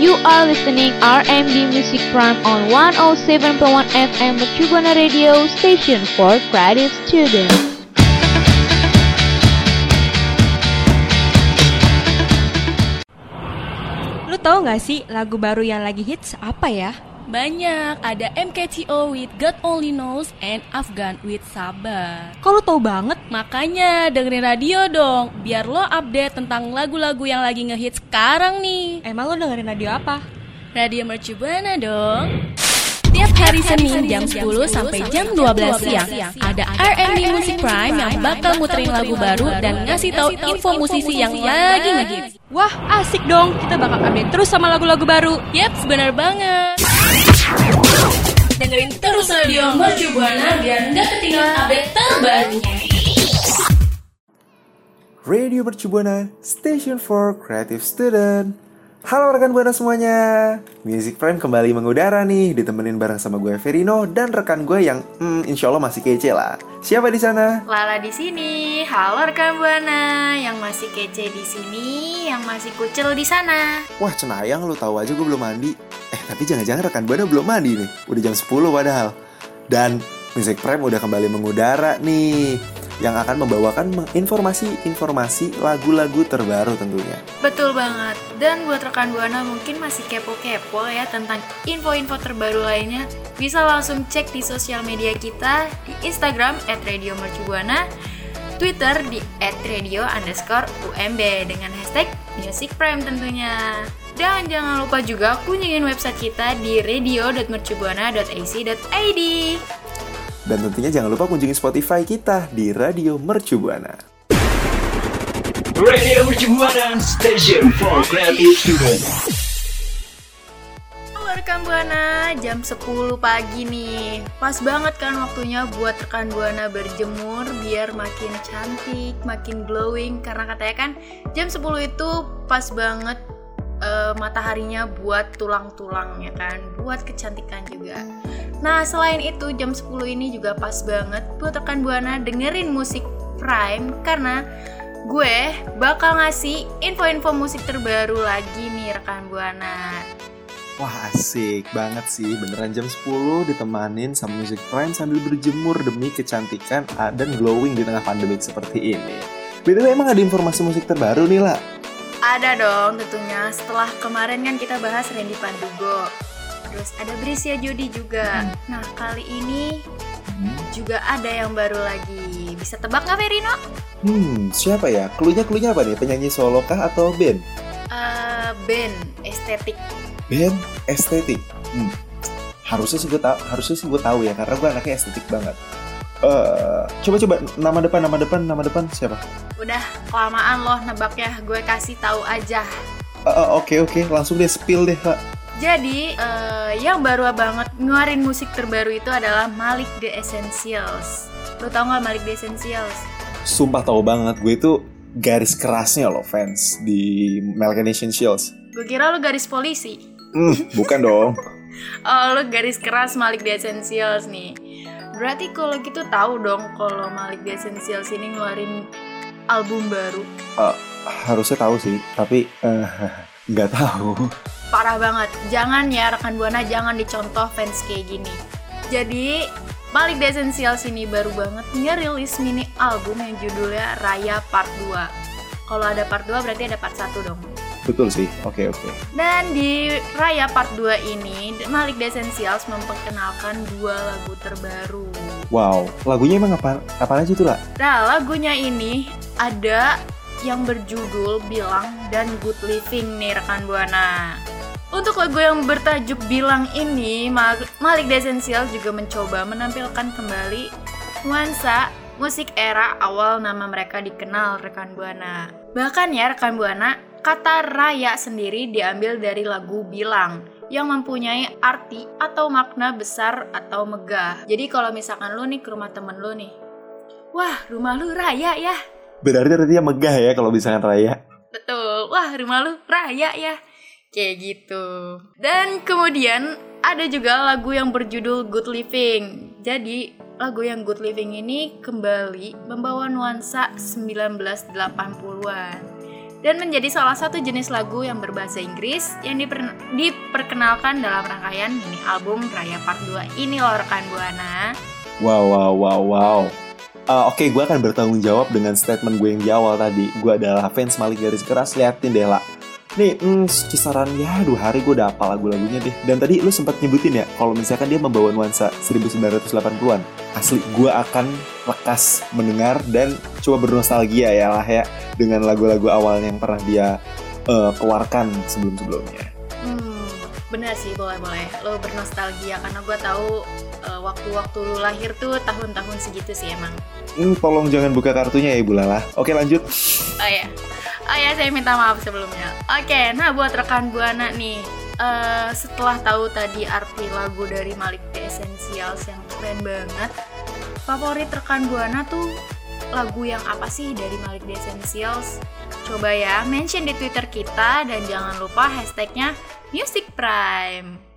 You are listening RMB Music Prime on 107.1 FM Mercubuana Radio Station for Creative Students. Lu tahu nggak sih lagu baru yang lagi hits apa ya? Banyak, ada MKTO with God Only Knows and Afghan with Sabar. Kok lu tahu banget? Makanya dengerin radio dong, biar lo update tentang lagu-lagu yang lagi ngehits sekarang nih. Emang lu dengerin radio apa? Radio Mercubuana dong. Tiap hari Senin jam 10 sampai jam 12 siang ada R&B Music Prime yang bakal muterin lagu baru dan ngasih tahu info musisi yang lagi ngehits. Wah, asik dong. Kita bakal update terus sama lagu-lagu baru. Yap, benar banget. Dengerin terus radio Mercubuana biar nggak ketinggalan update terbarunya. Radio Mercubuana, Station for Creative Student. Halo rekan Buana semuanya, Music Prime kembali mengudara nih, ditemenin bareng sama gue Verino dan rekan gue yang, hmm, insya Allah masih kece lah. Siapa di sana? Lala di sini. Halo rekan Buana, yang masih kece di sini, yang masih kucel di sana. Wah cenayang lu tahu aja gue belum mandi. Eh tapi jangan-jangan rekan Buana belum mandi nih, udah jam 10 padahal. Dan Music Prime udah kembali mengudara nih yang akan membawakan informasi-informasi lagu-lagu terbaru tentunya. Betul banget. Dan buat rekan Buana mungkin masih kepo-kepo ya tentang info-info terbaru lainnya, bisa langsung cek di sosial media kita di Instagram @radiomercubuana, Twitter di @radio underscore UMB dengan hashtag Music Prime tentunya. Dan jangan lupa juga kunjungin website kita di radio.mercubuana.ac.id. Dan tentunya jangan lupa kunjungi Spotify kita di Radio Mercubuana. Radio Mercubuana Station for Creative Student. Halo rekan Buana, jam 10 pagi nih. Pas banget kan waktunya buat rekan Buana berjemur biar makin cantik, makin glowing karena katanya kan jam 10 itu pas banget uh, mataharinya buat tulang-tulang ya kan, buat kecantikan juga. Nah, selain itu jam 10 ini juga pas banget buat rekan Buana dengerin musik Prime karena gue bakal ngasih info-info musik terbaru lagi nih rekan Buana. Wah asik banget sih, beneran jam 10 ditemanin sama Music Prime sambil berjemur demi kecantikan dan glowing di tengah pandemik seperti ini. BTW emang ada informasi musik terbaru nih lah? Ada dong tentunya, setelah kemarin kan kita bahas Randy Pandugo Terus ada Brisia Jodi juga hmm. Nah kali ini hmm. juga ada yang baru lagi Bisa tebak nggak Verino? Hmm, siapa ya? Klunya klunya apa nih? Penyanyi solo kah atau band? Uh, band, estetik Band, estetik? Hmm. Harusnya sih gue tau, harusnya sih gue tahu ya karena gue anaknya estetik banget. Uh, coba coba nama depan nama depan nama depan siapa? Udah kelamaan loh nebaknya, gue kasih tahu aja. Oke uh, oke, okay, okay. langsung deh spill deh kak. Jadi uh, yang baru banget ngeluarin musik terbaru itu adalah Malik The Essentials. Lo tau gak Malik The Essentials? Sumpah tahu banget, gue itu garis kerasnya loh fans di Malik The Essentials. Gue kira lo garis polisi. Hmm, bukan dong. oh, lo garis keras Malik The Essentials nih. Berarti kalau gitu tahu dong kalau Malik The Essentials ini ngeluarin album baru. Uh, harusnya tahu sih, tapi nggak uh, tahu. Parah banget. Jangan ya rekan buana jangan dicontoh fans kayak gini. Jadi Malik The Essentials ini baru banget ngerilis mini album yang judulnya Raya Part 2. Kalau ada part 2 berarti ada part 1 dong. Betul sih, oke okay, oke. Okay. Dan di Raya Part 2 ini, Malik The Essentials memperkenalkan dua lagu terbaru. Wow, lagunya emang apa, apa aja tuh lah? Nah, lagunya ini ada yang berjudul Bilang dan Good Living nih rekan Buana. Untuk lagu yang bertajuk Bilang ini, Malik The Essentials juga mencoba menampilkan kembali nuansa musik era awal nama mereka dikenal rekan Buana. Bahkan ya rekan Buana, Kata raya sendiri diambil dari lagu Bilang yang mempunyai arti atau makna besar atau megah. Jadi kalau misalkan lu nih ke rumah temen lu nih, wah rumah lu raya ya. Berarti artinya megah ya kalau misalkan raya. Betul, wah rumah lu raya ya. Kayak gitu. Dan kemudian ada juga lagu yang berjudul Good Living. Jadi lagu yang Good Living ini kembali membawa nuansa 1980-an dan menjadi salah satu jenis lagu yang berbahasa Inggris yang diper- diperkenalkan dalam rangkaian mini album Raya Part 2 ini loh rekan Buana. Wow, wow, wow, wow. Uh, Oke, gue akan bertanggung jawab dengan statement gue yang di awal tadi. Gue adalah fans Malik Garis Keras, liatin deh lah. Nih, hmm, kisaran ya dua hari gue udah hafal lagu-lagunya deh. Dan tadi lu sempat nyebutin ya, kalau misalkan dia membawa nuansa 1980-an. Asli, gue akan lekas mendengar dan coba bernostalgia ya lah ya dengan lagu-lagu awalnya yang pernah dia uh, keluarkan sebelum-sebelumnya. Hmm, benar sih boleh-boleh. Lo bernostalgia karena gue tahu waktu-waktu lu lahir tuh tahun-tahun segitu sih emang. Hmm, tolong jangan buka kartunya ya Ibu Lala. Oke lanjut. Oh ya, oh ya saya minta maaf sebelumnya. Oke, nah buat rekan buana nih, eh, setelah tahu tadi arti lagu dari Malik The Essentials yang keren banget, favorit rekan buana tuh lagu yang apa sih dari Malik The Essentials? Coba ya, mention di Twitter kita dan jangan lupa hashtagnya Music Prime.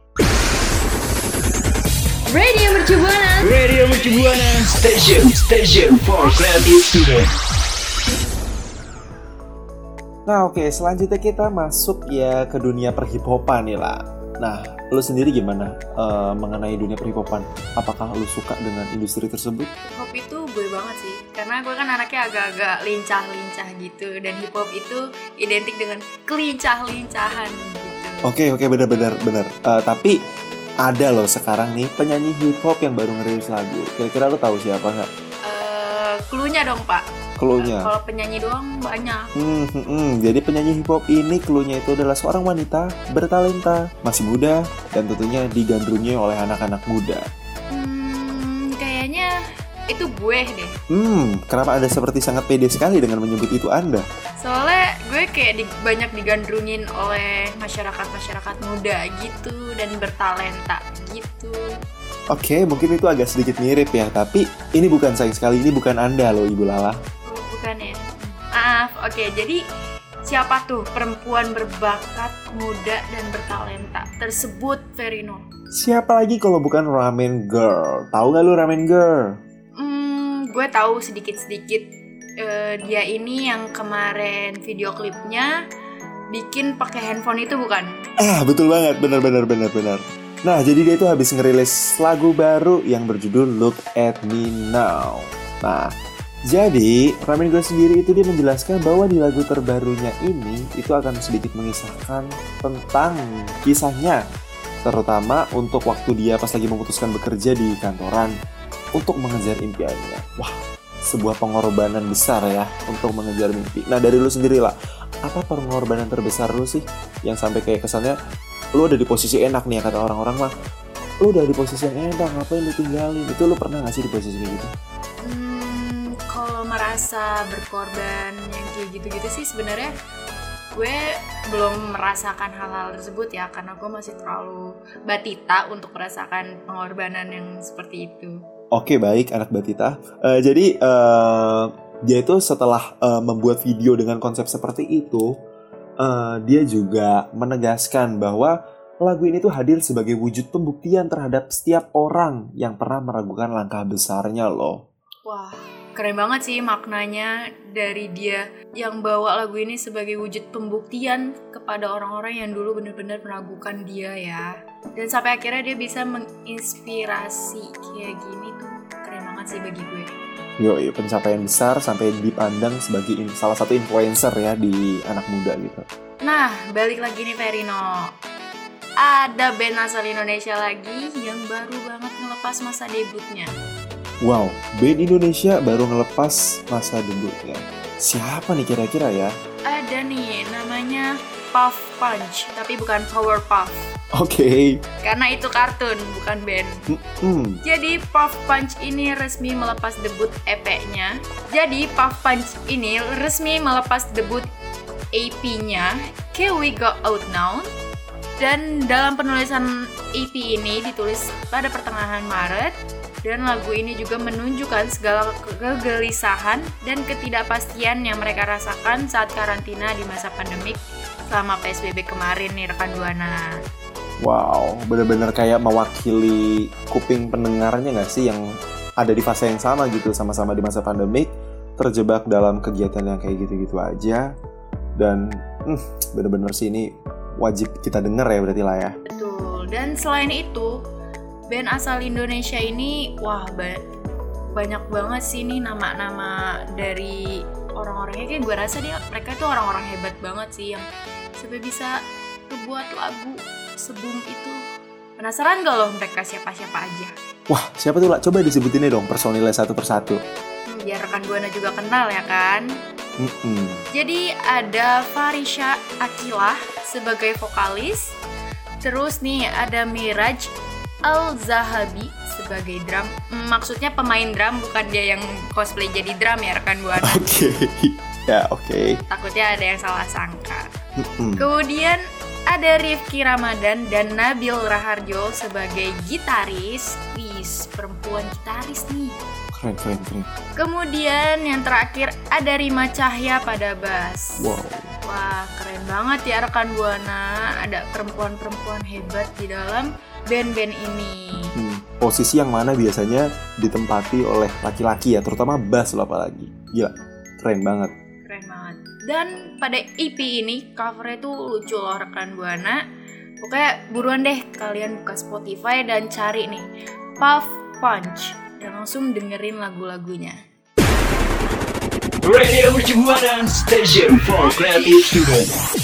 Radio Mercu Buana. Radio Mercu Buana Station Station for Creative Student Nah oke, selanjutnya kita masuk ya ke dunia perhiphopan nih lah. Nah, lu sendiri gimana eh, mengenai dunia perhiphopan? Apakah lu suka dengan industri tersebut? Hip hop itu gue banget sih, karena gue kan anaknya agak-agak lincah-lincah gitu, dan hip hop itu identik dengan kelincah-lincahan gitu. Oke oke benar-benar benar. Eh, tapi ada loh sekarang nih penyanyi hip hop yang baru ngerilis lagu. Kira-kira lu tahu siapa nggak? Eh, cluenya dong pak. Cluenya. Kalau penyanyi doang banyak. Hmm, hmm, hmm. Jadi penyanyi hip hop ini cluenya itu adalah seorang wanita bertalenta, masih muda, dan tentunya digandrungi oleh anak-anak muda. Itu gue deh. Hmm, kenapa Anda seperti sangat pede sekali dengan menyebut itu Anda? Soalnya gue kayak di- banyak digandrungin oleh masyarakat-masyarakat muda gitu dan bertalenta gitu. Oke, mungkin itu agak sedikit mirip ya, tapi ini bukan sayang sekali, ini bukan Anda loh Ibu Lala. Oh, bukan ya? Maaf, oke. Jadi siapa tuh perempuan berbakat, muda dan bertalenta tersebut, Verino? Siapa lagi kalau bukan Ramen Girl? Tahu nggak lu Ramen Girl? Gue tahu sedikit-sedikit. Eh, dia ini yang kemarin video klipnya bikin pakai handphone itu bukan? Ah, betul banget, benar benar benar benar. Nah, jadi dia itu habis ngerilis lagu baru yang berjudul Look at Me Now. Nah, jadi Ramen Girl sendiri itu dia menjelaskan bahwa di lagu terbarunya ini itu akan sedikit mengisahkan tentang kisahnya terutama untuk waktu dia pas lagi memutuskan bekerja di kantoran untuk mengejar impiannya. Wah, sebuah pengorbanan besar ya untuk mengejar mimpi. Nah, dari lu sendiri lah, apa pengorbanan terbesar lu sih yang sampai kayak kesannya lu udah di posisi enak nih ya kata orang-orang mah lu udah di posisi yang enak ngapain lu tinggalin itu lu pernah gak sih di posisi kayak gitu Hmm, kalau merasa berkorban yang kayak gitu-gitu sih sebenarnya gue belum merasakan hal-hal tersebut ya karena gue masih terlalu batita untuk merasakan pengorbanan yang seperti itu. Oke baik anak batita. Eh, jadi eh, dia itu setelah eh, membuat video dengan konsep seperti itu eh, dia juga menegaskan bahwa lagu ini tuh hadir sebagai wujud pembuktian terhadap setiap orang yang pernah meragukan langkah besarnya loh. Wah, keren banget sih maknanya dari dia yang bawa lagu ini sebagai wujud pembuktian kepada orang-orang yang dulu benar-benar meragukan dia ya. Dan sampai akhirnya dia bisa menginspirasi kayak gini tuh keren banget sih bagi gue. Yoi, pencapaian besar sampai dipandang sebagai salah satu influencer ya di anak muda gitu. Nah, balik lagi nih Verino. Ada band asal Indonesia lagi yang baru banget ngelepas masa debutnya. Wow, band Indonesia baru ngelepas masa debutnya. Siapa nih kira-kira ya? Ada nih namanya Puff Punch, tapi bukan Powerpuff. Oke, Karena itu kartun, bukan band. hmm, Jadi Puff Punch ini resmi melepas debut EP-nya. Jadi Puff Punch ini resmi melepas debut EP-nya Can We Go Out Now. Dan dalam penulisan EP ini ditulis pada pertengahan Maret dan lagu ini juga menunjukkan segala ke- kegelisahan dan ketidakpastian yang mereka rasakan saat karantina di masa pandemik selama PSBB kemarin nih rekan Duana. wow, bener-bener kayak mewakili kuping pendengarnya nggak sih yang ada di fase yang sama gitu, sama-sama di masa pandemik, terjebak dalam kegiatan yang kayak gitu-gitu aja. dan hmm, bener-bener sih ini wajib kita denger ya berarti lah ya Betul. Dan selain itu, band asal Indonesia ini wah ba- banyak banget sih nih nama-nama dari orang-orangnya kayak gue rasa dia mereka tuh orang-orang hebat banget sih yang sampai bisa ngebuat lagu sebelum itu. Penasaran gak loh mereka siapa-siapa aja? wah siapa tuh lah coba disebutin dong personilnya satu persatu Hmm, biar rekan Buana juga kenal ya kan. Mm-mm. Jadi ada Farisha Akilah sebagai vokalis. Terus nih ada Miraj Al Zahabi sebagai drum. Hmm, Maksudnya pemain drum bukan dia yang cosplay jadi drum ya rekan Buana. oke ya oke Takutnya ada yang salah sangka. Mm-mm. Kemudian ada Rifki Ramadan dan Nabil Raharjo sebagai gitaris. Wis, perempuan gitaris nih. keren keren keren Kemudian yang terakhir ada Rima Cahya pada bass. wow Wah, keren banget ya rekan Buana. Ada perempuan-perempuan hebat di dalam band-band ini. Hmm, posisi yang mana biasanya ditempati oleh laki-laki ya, terutama bass lo apalagi. Gila, keren banget. Keren banget. Dan pada EP ini covernya tuh lucu loh rekan Buana. Pokoknya buruan deh kalian buka Spotify dan cari nih Puff Punch dan langsung dengerin lagu-lagunya. Radio Station for Creative Student.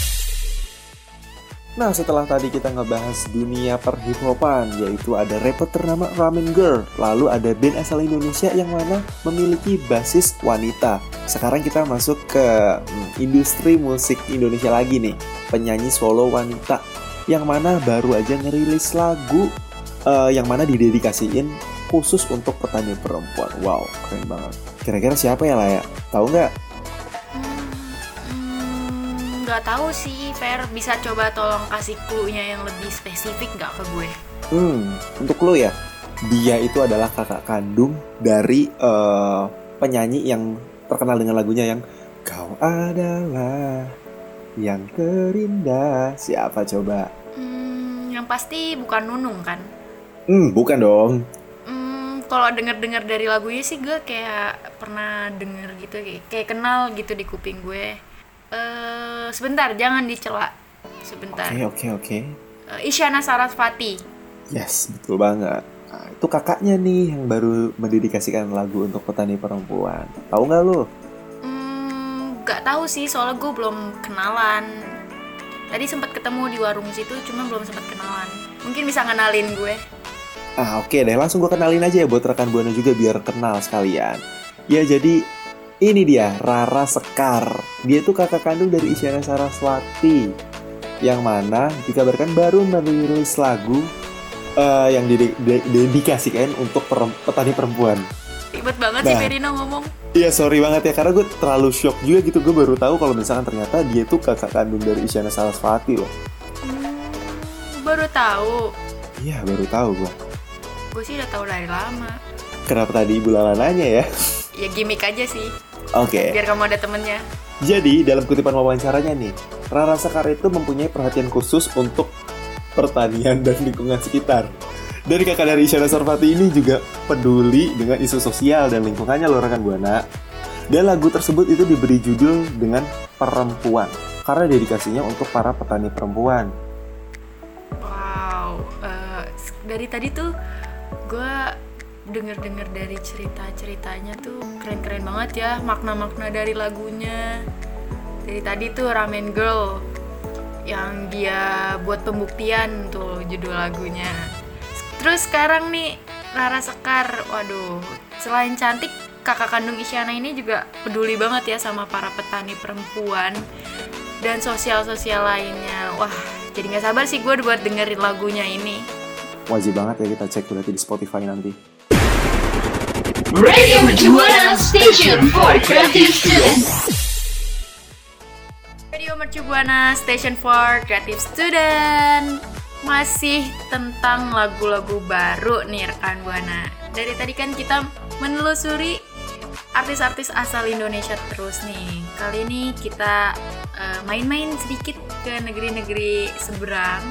Nah, setelah tadi kita ngebahas dunia perhip-hopan, yaitu ada rapper ternama Ramen Girl, lalu ada band asal Indonesia yang mana memiliki basis wanita. Sekarang kita masuk ke hmm, industri musik Indonesia lagi nih, penyanyi solo wanita, yang mana baru aja ngerilis lagu eh, yang mana didedikasiin khusus untuk petani perempuan. Wow, keren banget. Kira-kira siapa ya lah ya? Tahu nggak? Nggak tahu sih, Fer. Bisa coba tolong kasih clue-nya yang lebih spesifik nggak ke gue? Hmm, untuk lo ya, dia itu adalah kakak kandung dari eh, penyanyi yang terkenal dengan lagunya yang Kau adalah yang terindah. Siapa coba? Hmm, yang pasti bukan Nunung kan? Hmm, bukan dong. Hmm, kalau denger-dengar dari lagunya sih gue kayak pernah denger gitu, kayak, kayak kenal gitu di kuping gue. Eh, sebentar, jangan dicela. Sebentar. Oke, oke, oke. Eh, Isyana Sarasvati. Yes, betul banget. Nah, itu kakaknya nih yang baru mendedikasikan lagu untuk petani perempuan. Tahu nggak lo? Hmm, gak tahu sih, soalnya gue belum kenalan. Tadi sempat ketemu di warung situ, cuma belum sempat kenalan. Mungkin bisa ngenalin gue. Ah oke deh, langsung gue kenalin aja ya buat rekan Buana juga biar kenal sekalian. Ya jadi ini dia Rara Sekar. Dia tuh kakak kandung dari Isyana Saraswati. Yang mana dikabarkan baru merilis lagu eh, yang dide- de- dedikasikan untuk petani perempuan. Ribet banget sih Nah. Verina ngomong. Iya sorry banget ya karena gue terlalu shock juga gitu gue baru tahu kalau misalkan ternyata dia tuh kakak kandung dari Isyana Saraswati loh. Hmm, baru tahu. Iya baru tahu gue. Gue sih udah tahu dari lama. Kenapa tadi Ibu Lala nanya ya? Ya gimmick aja sih, Oke. biar kamu ada temennya. Jadi, dalam kutipan wawancaranya nih, Rara Sekar itu mempunyai perhatian khusus untuk pertanian dan lingkungan sekitar. Dari kakak dari Isyana Sarfati ini juga peduli dengan isu sosial dan lingkungannya loh rekan Buana. Dan lagu tersebut itu diberi judul dengan perempuan karena dedikasinya untuk para petani perempuan. Wow, s- dari tadi tuh gue denger-denger dari cerita-ceritanya tuh keren-keren banget ya makna-makna dari lagunya. Dari tadi tuh Ramen Girl yang dia buat pembuktian tuh judul lagunya. Terus sekarang nih Rara Sekar, waduh, selain cantik kakak kandung Isyana ini juga peduli banget ya sama para petani perempuan dan sosial-sosial lainnya. Wah, jadi nggak sabar sih gue buat dengerin lagunya ini. Wajib banget ya kita cek berarti di Spotify nanti. Radio Mercubuana Station for Creative Student. Radio Mercu Buana Station for Creative Student masih tentang lagu-lagu baru nih rekan Buana. Dari tadi kan kita menelusuri artis-artis asal Indonesia terus nih. Kali ini kita eh, main-main sedikit ke negeri-negeri seberang,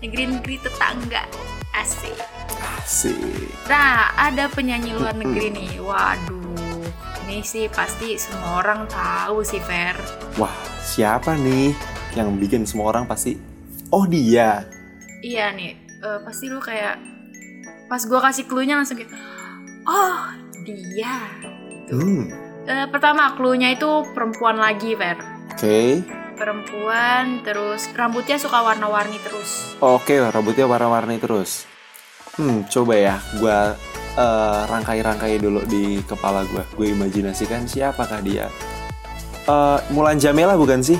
negeri-negeri tetangga. Asik. Asik. Nah, ada penyanyi luar negeri nih. Waduh, ini sih pasti semua orang tahu sih, Fer. Wah, siapa nih yang bikin semua orang pasti oh dia Iya nih, eh, pasti lu kayak pas gue kasih clue-nya langsung kayak oh dia. hmm Eh, pertama clue-nya itu perempuan lagi, Fer. oke Perempuan, terus rambutnya suka warna-warni terus. oke rambutnya warna-warni terus hmm coba ya gua eh, rangkai-rangkai dulu di kepala gua gue imajinasikan siapakah dia Eh, Mulan Jamela bukan sih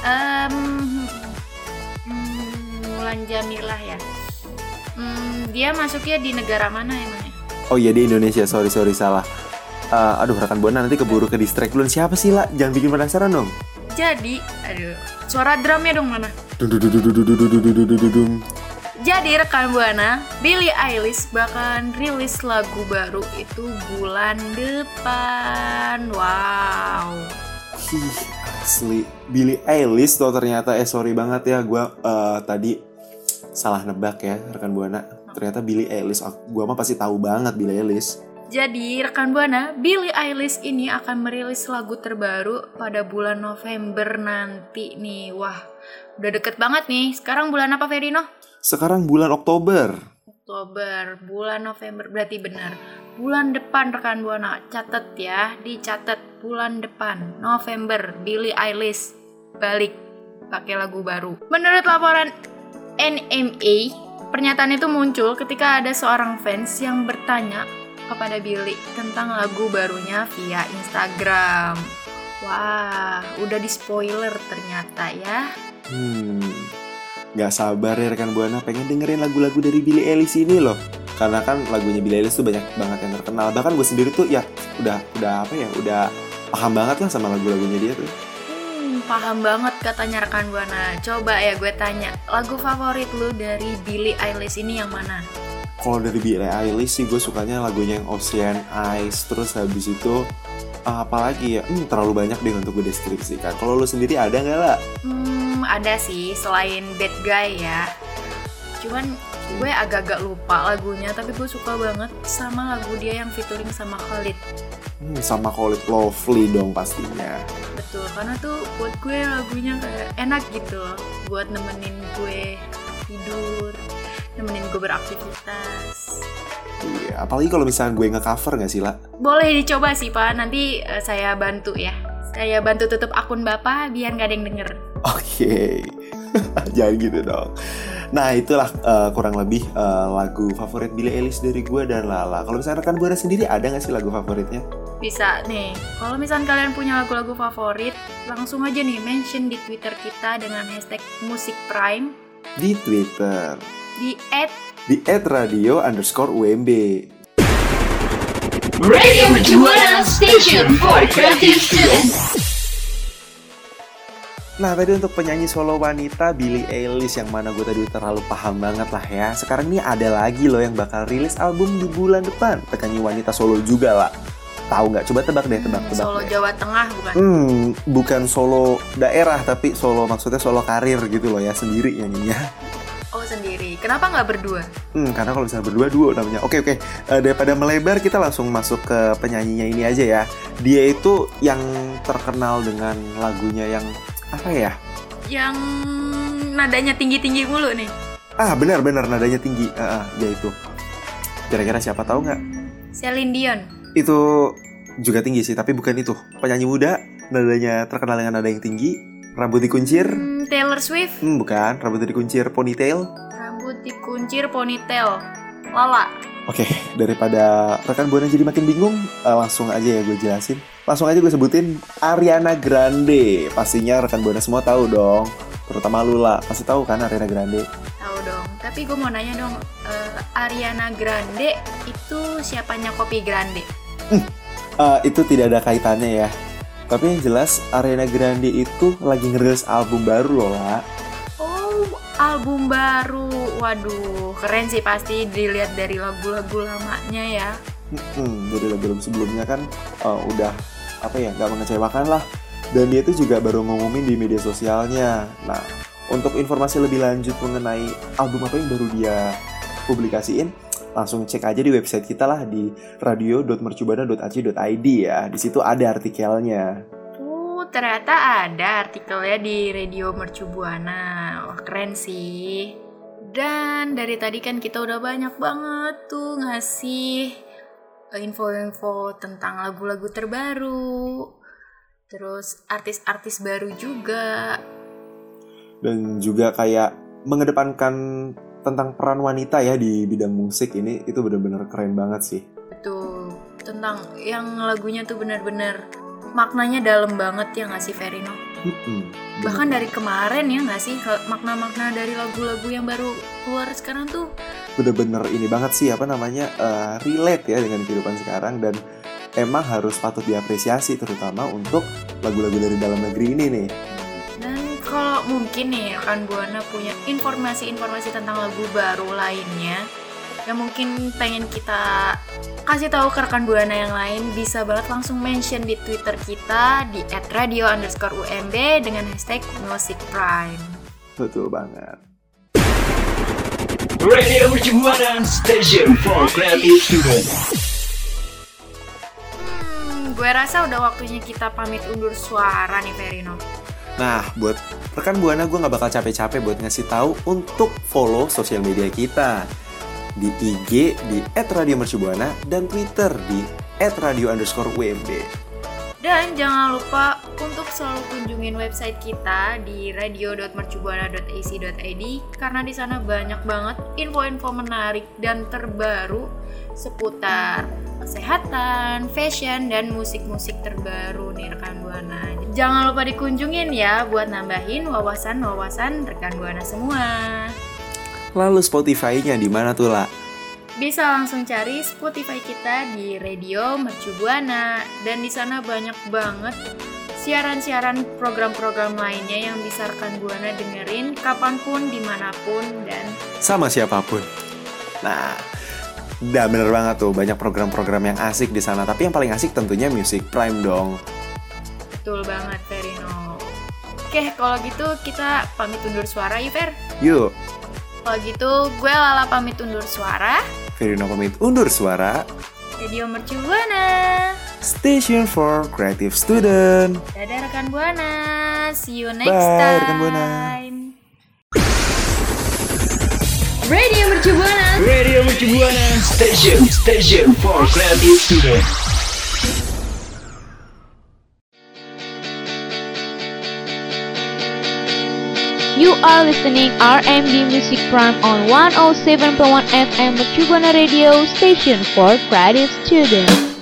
hmm, Mulan Jamilah ya. Hmm, dia masuknya di negara mana emangnya? Oh iya di Indonesia, sorry sorry salah. Eh, aduh rekan buana nanti keburu ke distract duluan siapa sih lah? Jangan bikin penasaran dong. Jadi, aduh, suara drumnya dong mana? Jadi rekan buana, Billie Eilish bakalan rilis lagu baru itu bulan depan. Wow. Hih, asli Billie Eilish tuh ternyata eh sorry banget ya gua eh, tadi salah nebak ya rekan buana. Ternyata Billie Eilish, gua mah pasti tahu banget Billie Eilish. Jadi rekan buana, Billie Eilish ini akan merilis lagu terbaru pada bulan November nanti nih. Wah, udah deket banget nih. Sekarang bulan apa Ferino? Sekarang bulan Oktober. Oktober, bulan November berarti benar. Bulan depan rekan buana, catet ya, dicatat bulan depan November Billie Eilish balik pakai lagu baru. Menurut laporan NMA, pernyataan itu muncul ketika ada seorang fans yang bertanya kepada Billie tentang lagu barunya via Instagram. Wah, udah di spoiler ternyata ya. Hmm, nggak sabar ya rekan buana pengen dengerin lagu-lagu dari Billie Eilish ini loh. Karena kan lagunya Billie Eilish tuh banyak banget yang terkenal. Bahkan gue sendiri tuh ya udah udah apa ya udah paham banget lah sama lagu-lagunya dia tuh. Hmm, paham banget katanya rekan buana. Coba ya gue tanya, lagu favorit lu dari Billie Eilish ini yang mana? Kalau dari Billie Eilish sih gue sukanya lagunya yang Ocean Eyes. Terus habis itu apalagi ya? Hmm, terlalu banyak deh untuk gue deskripsikan. Kalau lu sendiri ada nggak lah? Hmm, ada sih selain Bad Guy ya. Cuman gue agak-agak lupa lagunya, tapi gue suka banget sama lagu dia yang featuring sama Khalid. Hmm, sama It Lovely dong pastinya. Betul, karena tuh buat gue lagunya kayak enak gitu loh. Buat nemenin gue tidur, nemenin gue beraktivitas. Iya, apalagi kalau misalnya gue nge-cover nggak sih lah? Boleh dicoba sih Pak, nanti eh, saya bantu ya. Saya bantu tutup akun Bapak biar nggak ada yang denger. Oke, jangan gitu dong. Nah itulah eh, kurang lebih eh, lagu favorit Billie Eilish dari gue dan Lala. Kalau misalnya rekan buana sendiri ada nggak sih lagu favoritnya? Bisa nih, kalau misalnya kalian punya lagu-lagu favorit, langsung aja nih mention di Twitter kita dengan hashtag Musik Prime Di Twitter di at di @radio underscore UMB. Radio Mercubuana Station for Creative Students. Nah tadi untuk penyanyi solo wanita Billie Eilish yang mana gue tadi terlalu paham banget lah ya. Sekarang nih ada lagi loh yang bakal rilis album di bulan depan. Penyanyi wanita solo juga lah. Tahu nggak? Coba tebak deh, tebak, tebak. Solo deh. Jawa Tengah bukan? Hmm, bukan solo daerah tapi solo maksudnya solo karir gitu loh ya sendiri nyanyinya. Sendiri. Kenapa nggak berdua? Hmm, karena kalau misalnya berdua duo namanya. Oke oke. Eh, daripada melebar kita langsung masuk ke penyanyinya ini aja ya. Dia itu yang terkenal dengan lagunya yang apa ya? Yang nadanya tinggi-tinggi mulu nih. Ah benar benar nadanya tinggi. Ah, ah, dia itu. Kira-kira siapa tahu nggak? Celine Dion. Itu juga tinggi sih, tapi bukan itu. Penyanyi muda, nadanya terkenal dengan nada yang tinggi, rambut dikuncir. Hmm, Taylor Swift. Hmm, bukan, rambut dikuncir ponytail. Rambut dikuncir ponytail. Lala. Oke, daripada rekan buana jadi makin bingung, eh, langsung aja ya gue jelasin. Langsung aja gue sebutin Ariana Grande. Pastinya rekan buana semua tahu dong. Terutama lu lah, pasti tahu kan Ariana Grande. Tahu dong. Tapi gue mau nanya dong, eh, Ariana Grande itu siapanya Kopi Grande? Eh, itu tidak ada kaitannya ya. Tapi yang jelas Ariana Grande itu lagi ngerilis album baru loh lah. Oh, album baru. Waduh, keren sih pasti dilihat dari lagu-lagu lamanya ya. Hmm, jadi lagu sebelumnya kan eh, udah apa ya nggak mengecewakan lah. Dan dia itu juga baru ngumumin di media sosialnya. Nah, untuk informasi lebih lanjut mengenai album apa yang baru dia publikasiin, langsung cek aja di website kita lah di radio.mercubana.ac.id ya. Di situ ada artikelnya. Oh, ternyata ada artikelnya di Radio Mercu Buana. Wah, keren sih. Dan dari tadi kan kita udah banyak banget tuh ngasih info-info tentang lagu-lagu terbaru. Terus artis-artis baru juga. Dan juga kayak mengedepankan tentang peran wanita ya di bidang musik ini itu bener-bener keren banget sih. Betul. Tentang yang lagunya tuh bener-bener maknanya dalam banget ya nggak sih Verino? Mm-mm, Bahkan dari kemarin ya nggak sih makna-makna dari lagu-lagu yang baru keluar sekarang tuh bener-bener ini banget sih apa namanya eh, relate ya dengan kehidupan sekarang dan emang harus patut diapresiasi terutama untuk lagu-lagu dari dalam negeri ini nih. Kalau mungkin nih rekan Buana punya informasi-informasi tentang lagu baru lainnya yang mungkin pengen kita kasih tahu ke rekan Buana yang lain bisa banget langsung mention di Twitter kita di @radio_umb dengan hashtag Music Prime. Betul banget. Radio Buana Station for Creative Student. Hmm, gue rasa udah waktunya kita pamit undur suara nih Verino. Nah, buat rekan Buana gue nggak bakal capek-capek buat ngasih tahu untuk follow sosial media kita di IG di @radiomercubuana dan Twitter di @radio_umb. Dan jangan lupa untuk selalu kunjungin website kita di radio.mercubuana.ac.id karena di sana banyak banget info-info menarik dan terbaru seputar kesehatan, fashion, dan musik-musik terbaru nih rekan Buana. Jangan lupa dikunjungin ya buat nambahin wawasan-wawasan rekan Buana semua. Lalu Spotify-nya di mana tuh, lah? Bisa langsung cari Spotify kita di Radio Mercu Buana dan di sana banyak banget siaran-siaran program-program lainnya yang bisa rekan Buana dengerin kapan pun, di mana pun, dan Sama siapa pun. Nah, udah bener banget tuh banyak program-program yang asik di sana. Tapi yang paling asik tentunya Music Prime dong. Betul banget Verino. Oke, kalau gitu kita pamit undur suara ya Ver. Yuk, Kalau gitu gue Lala pamit undur suara. Verino pamit undur suara. Radio Mercu Buana. Station for Creative Student. Dadah rekan Buana. See you next Bye, time. rekan Buana. Radio Mercu Buana. Radio Mercu Buana Station Station for Creative Student. You are listening RMD Music Prime on 107.1 FM Mercubuana Radio Station for Creative Students.